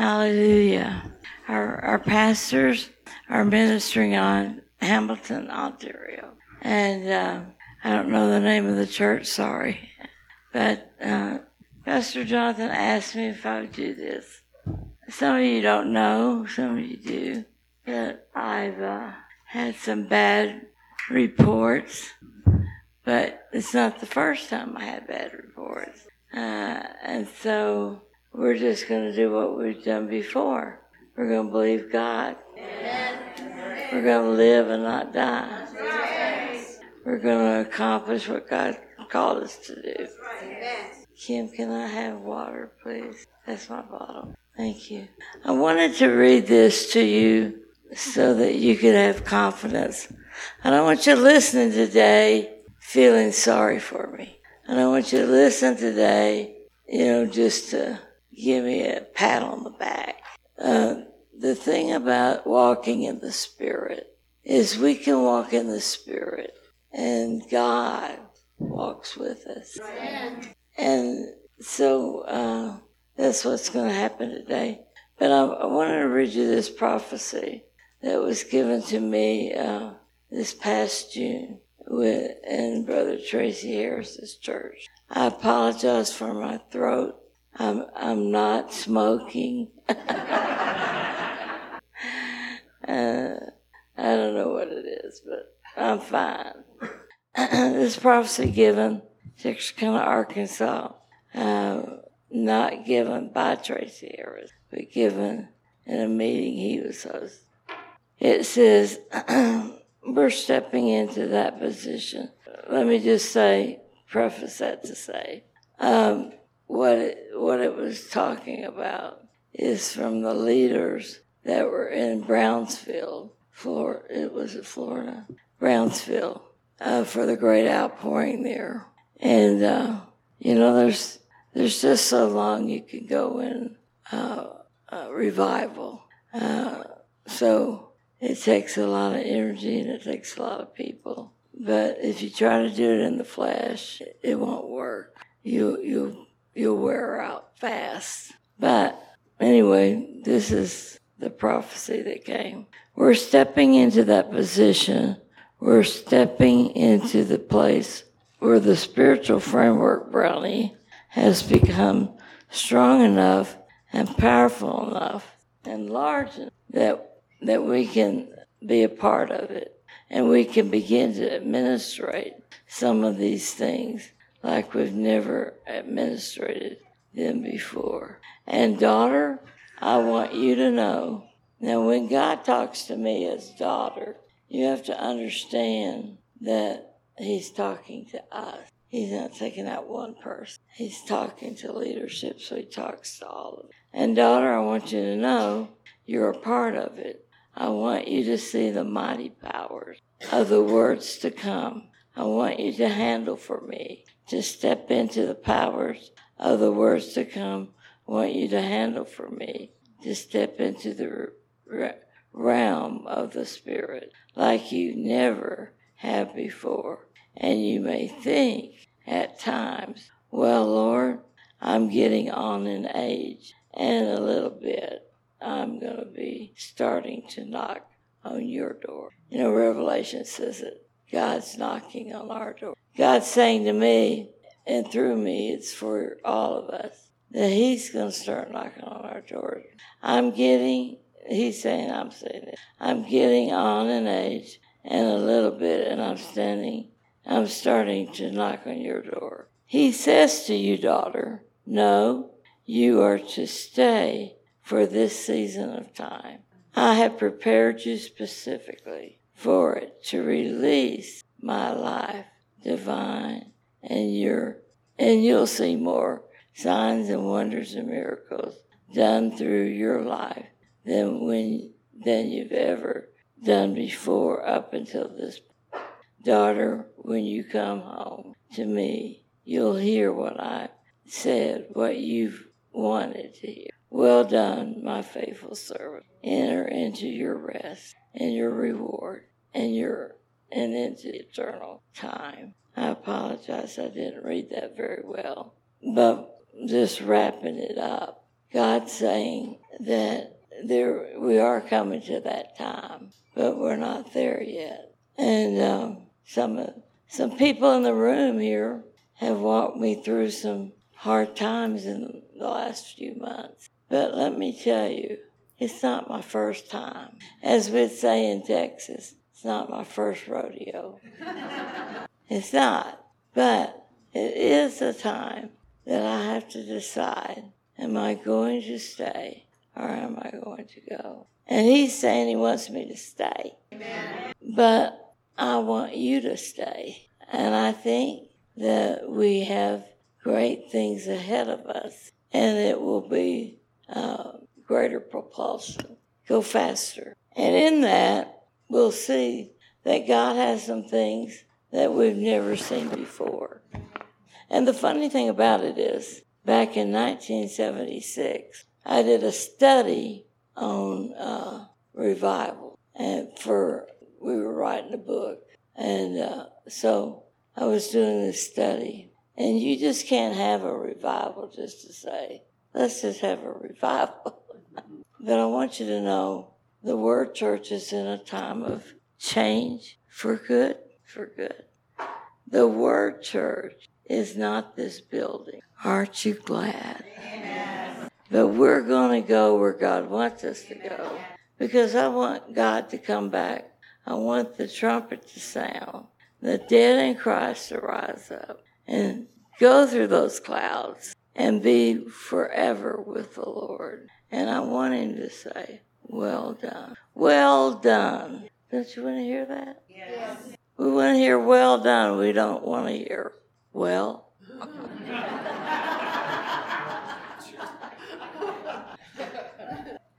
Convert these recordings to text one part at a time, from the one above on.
Hallelujah. Our, our pastors are ministering on Hamilton, Ontario. And uh, I don't know the name of the church, sorry. But uh, Pastor Jonathan asked me if I would do this. Some of you don't know, some of you do, that I've uh, had some bad reports, but it's not the first time I had bad reports. Uh, and so we're just going to do what we've done before. We're going to believe God. Amen. We're going to live and not die. We're going to accomplish what God called us to do. Kim, can I have water, please? That's my bottle. Thank you. I wanted to read this to you so that you could have confidence. And I want you listening today feeling sorry for me. And I want you to listen today, you know, just to give me a pat on the back. Uh, the thing about walking in the Spirit is we can walk in the Spirit and God walks with us. And so uh, that's what's going to happen today. But I, I, wanted to read you this prophecy that was given to me uh, this past June with, in Brother Tracy Harris's church. I apologize for my throat. I'm, I'm not smoking. uh, I don't know what it is, but I'm fine. this prophecy given Texarkana, Arkansas, uh, not given by Tracy Harris, but given in a meeting he was hosting. It says, we're stepping into that position. Let me just say, preface that to say, um, what it, what it was talking about is from the leaders that were in Brownsville, Florida. It was in Florida, Brownsville, uh, for the great outpouring there. And uh, you know, there's there's just so long you can go in uh, revival. Uh, so it takes a lot of energy and it takes a lot of people. But if you try to do it in the flesh, it won't work. You you you'll wear out fast. But anyway, this is the prophecy that came. We're stepping into that position. We're stepping into the place where the spiritual framework, Brownie, has become strong enough and powerful enough and large enough that that we can be a part of it and we can begin to administrate some of these things like we've never administrated them before. And daughter, I want you to know now when God talks to me as daughter, you have to understand that He's talking to us. He's not taking out one person. He's talking to leadership, so he talks to all of it. And daughter, I want you to know you're a part of it. I want you to see the mighty powers of the words to come. I want you to handle for me, to step into the powers of the words to come. I want you to handle for me, to step into the realm of the Spirit like you never have before. And you may think at times, well, Lord, I'm getting on in age, and a little bit I'm going to be starting to knock on your door. You know, Revelation says that God's knocking on our door. God's saying to me, and through me, it's for all of us, that He's going to start knocking on our doors. I'm getting, He's saying, I'm saying it, I'm getting on in age and a little bit, and I'm standing, I'm starting to knock on your door. He says to you, daughter, no, you are to stay for this season of time. I have prepared you specifically for it to release my life divine and your and you'll see more signs and wonders and miracles done through your life than when than you've ever done before up until this. Daughter when you come home to me you'll hear what i said what you've wanted to hear. Well done my faithful servant. Enter into your rest and your reward and your and into eternal time i apologize i didn't read that very well but just wrapping it up God saying that there we are coming to that time, but we're not there yet. And um, some some people in the room here have walked me through some hard times in the last few months. But let me tell you, it's not my first time. As we'd say in Texas, it's not my first rodeo. it's not. But it is a time that I have to decide am I going to stay or am I going to go? And he's saying he wants me to stay. Amen. But I want you to stay. And I think that we have great things ahead of us and it will be uh, greater propulsion, go faster. And in that, we'll see that God has some things that we've never seen before. And the funny thing about it is, back in 1976, I did a study on uh, revival, and for we were writing a book, and uh, so I was doing this study, and you just can't have a revival just to say, let's just have a revival. but I want you to know the Word Church is in a time of change for good, for good. The Word Church is not this building. Aren't you glad? Amen. But we're going to go where God wants us to go because I want God to come back. I want the trumpet to sound, the dead in Christ to rise up and go through those clouds and be forever with the Lord. And I want him to say, Well done. Well done. Don't you want to hear that? Yes. We want to hear well done. We don't want to hear well.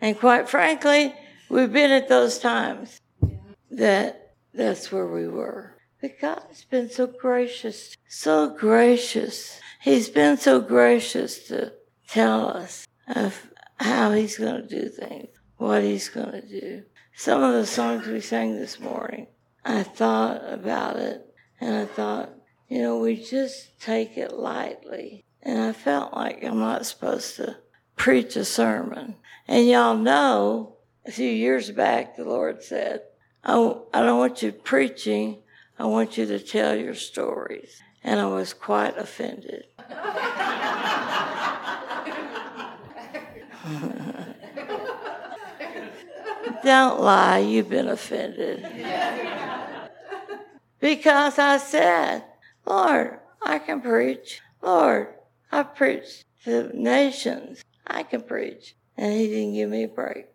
and quite frankly, we've been at those times that that's where we were. But God has been so gracious, so gracious. He's been so gracious to tell us of how He's going to do things, what He's going to do. Some of the songs we sang this morning I thought about it and I thought, you know, we just take it lightly. And I felt like I'm not supposed to preach a sermon. And y'all know a few years back, the Lord said, oh, I don't want you preaching, I want you to tell your stories. And I was quite offended. Don't lie, you've been offended. Because I said, Lord, I can preach. Lord, I preached to nations. I can preach. And he didn't give me a break.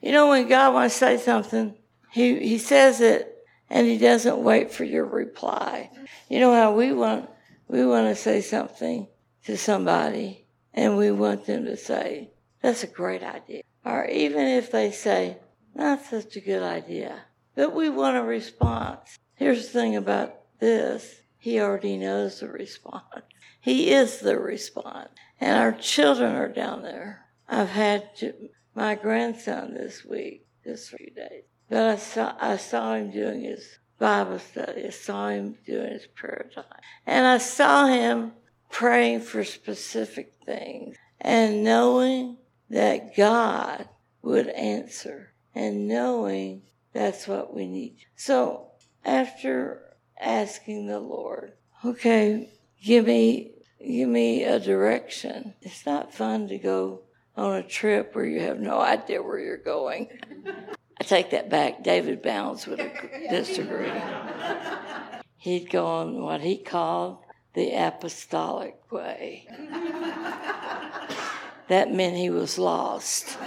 You know, when God wants to say something, he, he says it and he doesn't wait for your reply. You know how we want, we want to say something to somebody and we want them to say, that's a great idea. Or even if they say, not such a good idea, but we want a response. Here's the thing about this He already knows the response. He is the response. And our children are down there. I've had to, my grandson this week, this few days. But I saw, I saw him doing his Bible study. I saw him doing his prayer time. And I saw him praying for specific things and knowing that God would answer and knowing that's what we need. So after asking the Lord, okay, give me give me a direction. It's not fun to go on a trip where you have no idea where you're going. I take that back. David Bounds would disagree. He'd go on what he called the apostolic way. that meant he was lost.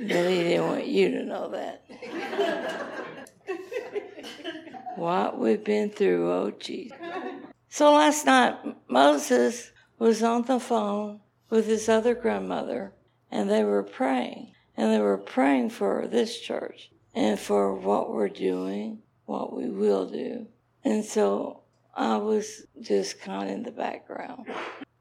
But he didn't want you to know that. what we've been through, oh Jesus. So last night, Moses was on the phone with his other grandmother, and they were praying. And they were praying for this church and for what we're doing, what we will do. And so I was just kind of in the background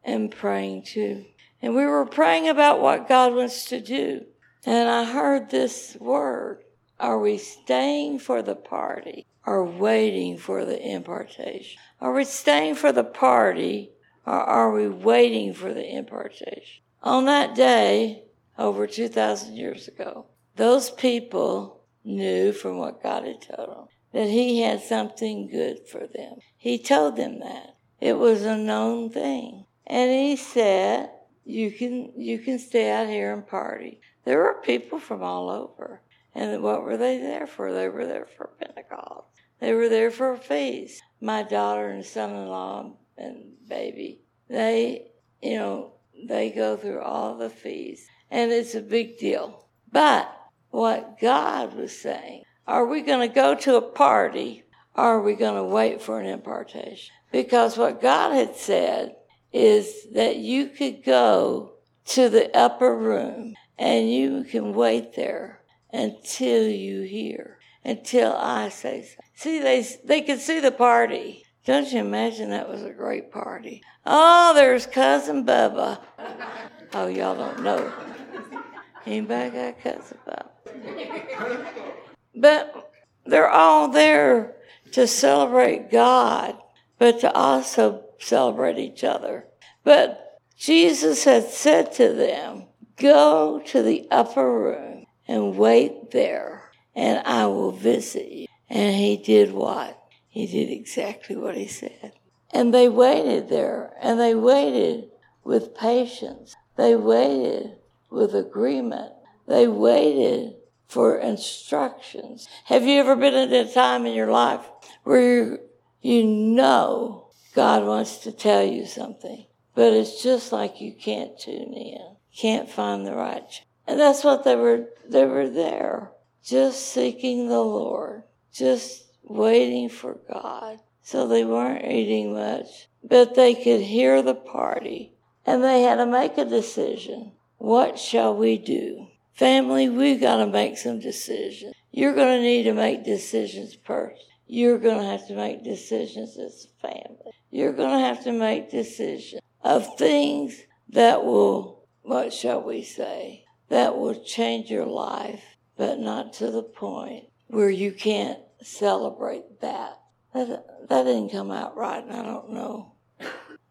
and praying too. And we were praying about what God wants to do. And I heard this word Are we staying for the party or waiting for the impartation? Are we staying for the party or are we waiting for the impartation? On that day, over 2,000 years ago, those people knew from what God had told them that He had something good for them. He told them that. It was a known thing. And He said, you can, you can stay out here and party. There were people from all over. And what were they there for? They were there for Pentecost. They were there for a feast. My daughter and son in law and baby, they, you know, they go through all the feasts. And it's a big deal. But what God was saying, are we going to go to a party or are we going to wait for an impartation? Because what God had said is that you could go to the upper room and you can wait there until you hear, until I say so. See, they, they could see the party. Don't you imagine that was a great party? Oh, there's Cousin Bubba. Oh, y'all don't know. Anybody got Cousin Bubba? But they're all there to celebrate God, but to also celebrate each other. But Jesus had said to them, Go to the upper room and wait there, and I will visit you. And he did what? He did exactly what he said. And they waited there, and they waited with patience. They waited with agreement. They waited for instructions. Have you ever been at a time in your life where you, you know God wants to tell you something, but it's just like you can't tune in, can't find the right. And that's what they were, they were there, just seeking the Lord, just waiting for God. So they weren't eating much, but they could hear the party and they had to make a decision. What shall we do? Family, we've got to make some decisions. You're going to need to make decisions first. You're going to have to make decisions as a family. You're going to have to make decisions of things that will, what shall we say, that will change your life, but not to the point where you can't celebrate that. That, that didn't come out right, and I don't know.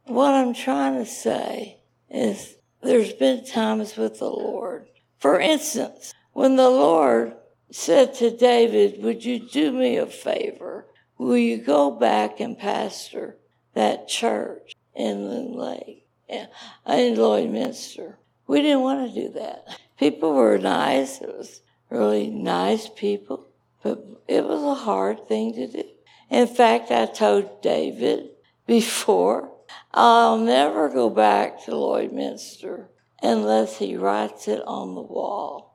What I'm trying to say is there's been times with the Lord. For instance, when the Lord said to David, Would you do me a favor? Will you go back and pastor that church in Lake, in Lloydminster? We didn't want to do that. People were nice. It was really nice people, but it was a hard thing to do. In fact, I told David before, I'll never go back to Lloydminster unless he writes it on the wall.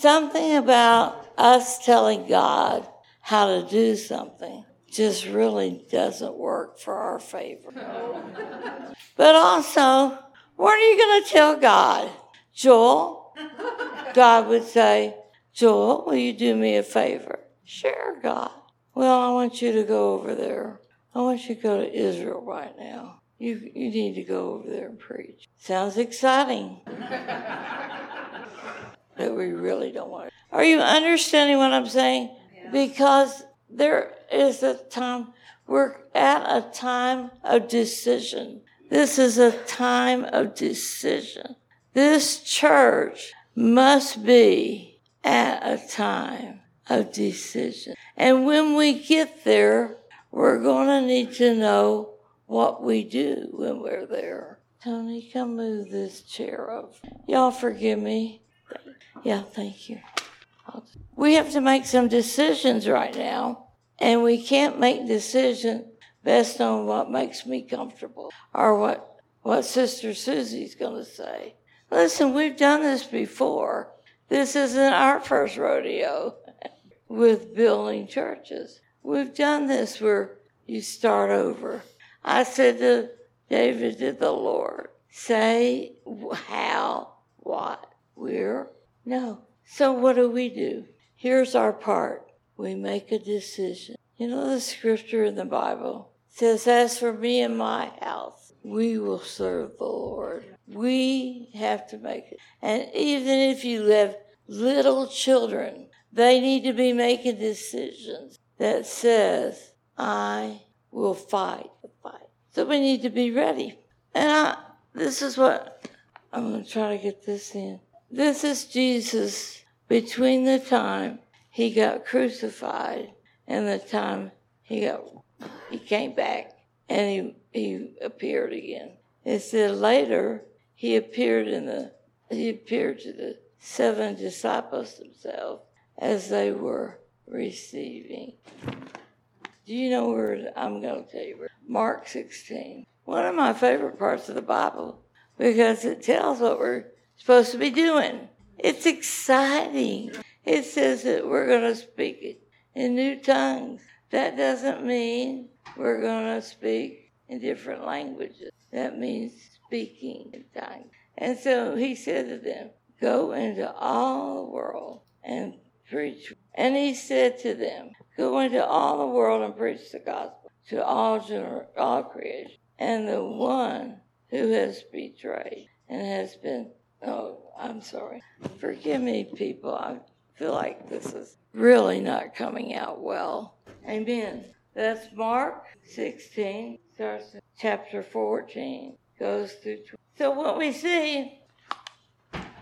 something about us telling God how to do something just really doesn't work for our favor. but also, what are you going to tell God? Joel? God would say, Joel, will you do me a favor? Sure, God. Well, I want you to go over there. I want you to go to Israel right now. You, you need to go over there and preach. Sounds exciting. but we really don't want it. Are you understanding what I'm saying? Yeah. Because there is a time, we're at a time of decision. This is a time of decision. This church must be at a time of decision. And when we get there, we're going to need to know what we do when we're there. Tony, come move this chair up. Y'all forgive me. Yeah, thank you. We have to make some decisions right now, and we can't make decisions based on what makes me comfortable or what, what Sister Susie's going to say. Listen, we've done this before. This isn't our first rodeo with building churches. We've done this where you start over. I said to David, to the Lord, say how, what, where. No. So what do we do? Here's our part. We make a decision. You know the scripture in the Bible says, As for me and my house, we will serve the Lord. We have to make it. And even if you have little children, they need to be making decisions that says, I will fight the fight. So we need to be ready. And I, this is what I'm going to try to get this in. This is Jesus between the time he got crucified and the time he got he came back and he he appeared again. It said later he appeared in the he appeared to the seven disciples themselves as they were receiving. Do you know where I'm going to tell you? Mark 16. One of my favorite parts of the Bible because it tells what we're supposed to be doing. It's exciting. It says that we're going to speak in new tongues. That doesn't mean we're going to speak in different languages. That means speaking in tongues. And so he said to them, Go into all the world and preach. And he said to them, Go into all the world and preach the gospel to all, gener- all creation. And the one who has betrayed and has been, oh, I'm sorry. Forgive me, people. I feel like this is really not coming out well. Amen. That's Mark 16, starts chapter 14, goes through. 20. So what we see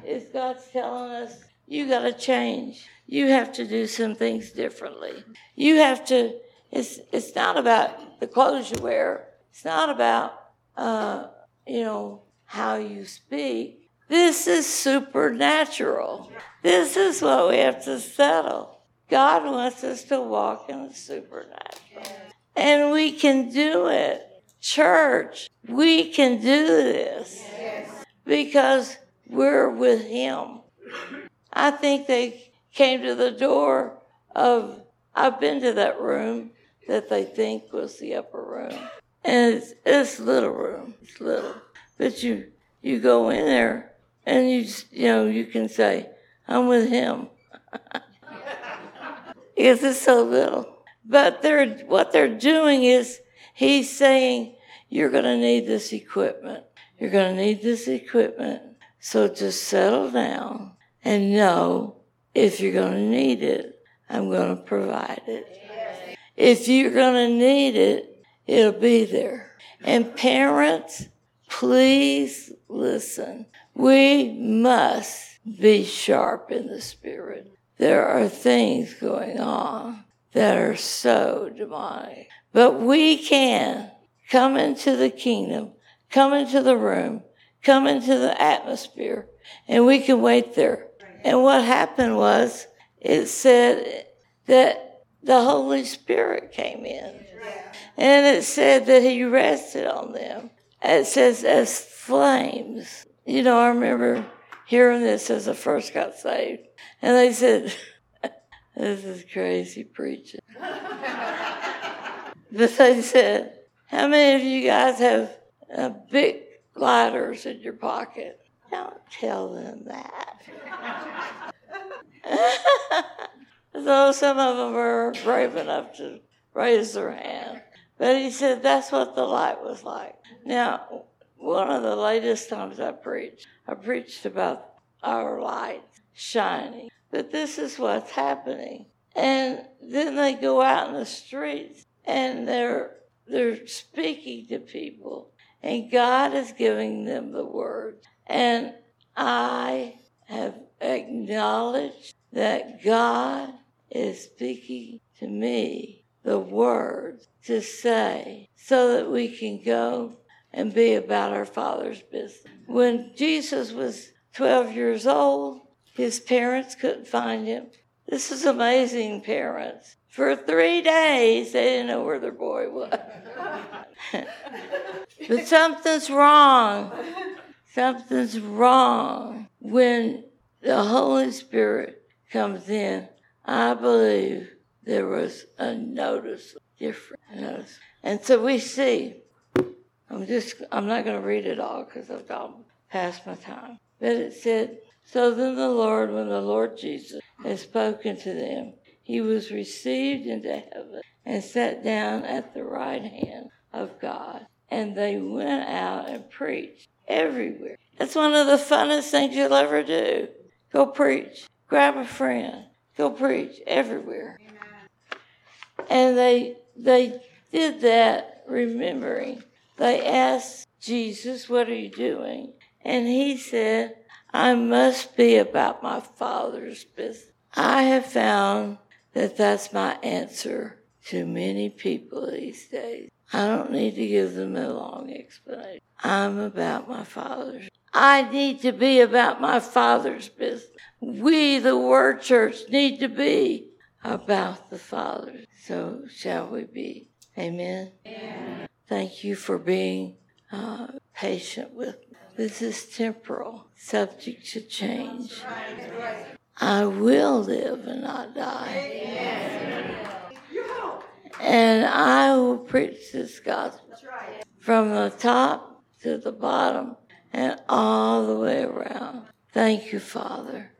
is God's telling us, you got to change. You have to do some things differently. You have to. It's it's not about the clothes you wear. It's not about uh, you know how you speak. This is supernatural. This is what we have to settle. God wants us to walk in the supernatural. And we can do it. Church, we can do this because we're with Him. I think they came to the door of, I've been to that room that they think was the upper room. And it's, it's little room. It's little. But you, you go in there and you, you know, you can say, I'm with him. because it's so little. But they're, what they're doing is he's saying, you're going to need this equipment. You're going to need this equipment. So just settle down and know if you're going to need it, I'm going to provide it. If you're going to need it, it'll be there. And parents, please listen. We must be sharp in the spirit. There are things going on that are so demonic. But we can come into the kingdom, come into the room, come into the atmosphere, and we can wait there. And what happened was it said that the Holy Spirit came in. And it said that he rested on them. It says as flames. You know, I remember hearing this as I first got saved. And they said, This is crazy preaching. but they said, How many of you guys have uh, big lighters in your pocket? Don't tell them that. Though some of them are brave enough to raise their hand. But he said that's what the light was like. Now, one of the latest times I preached, I preached about our light shining. But this is what's happening. And then they go out in the streets and they're they're speaking to people and God is giving them the word. And I have acknowledged that God is speaking to me the words to say so that we can go and be about our Father's business. When Jesus was 12 years old, his parents couldn't find him. This is amazing, parents. For three days, they didn't know where their boy was. but something's wrong. Something's wrong when the Holy Spirit comes in. I believe there was a notice difference. And so we see, I'm just, I'm not going to read it all because I've gone past my time. But it said, So then the Lord, when the Lord Jesus had spoken to them, he was received into heaven and sat down at the right hand of God. and they went out and preached everywhere. That's one of the funnest things you'll ever do. Go preach. Grab a friend. Go preach everywhere. And they they did that remembering. They asked Jesus, What are you doing? And he said, I must be about my Father's business. I have found that that's my answer to many people these days. I don't need to give them a long explanation. I'm about my Father's. I need to be about my Father's business. We, the Word Church, need to be about the Father. So shall we be? Amen. Amen. Thank you for being uh, patient with me. This is temporal, subject to change. I will live and not die. Amen. And I will preach this gospel from the top to the bottom and all the way around. Thank you, Father.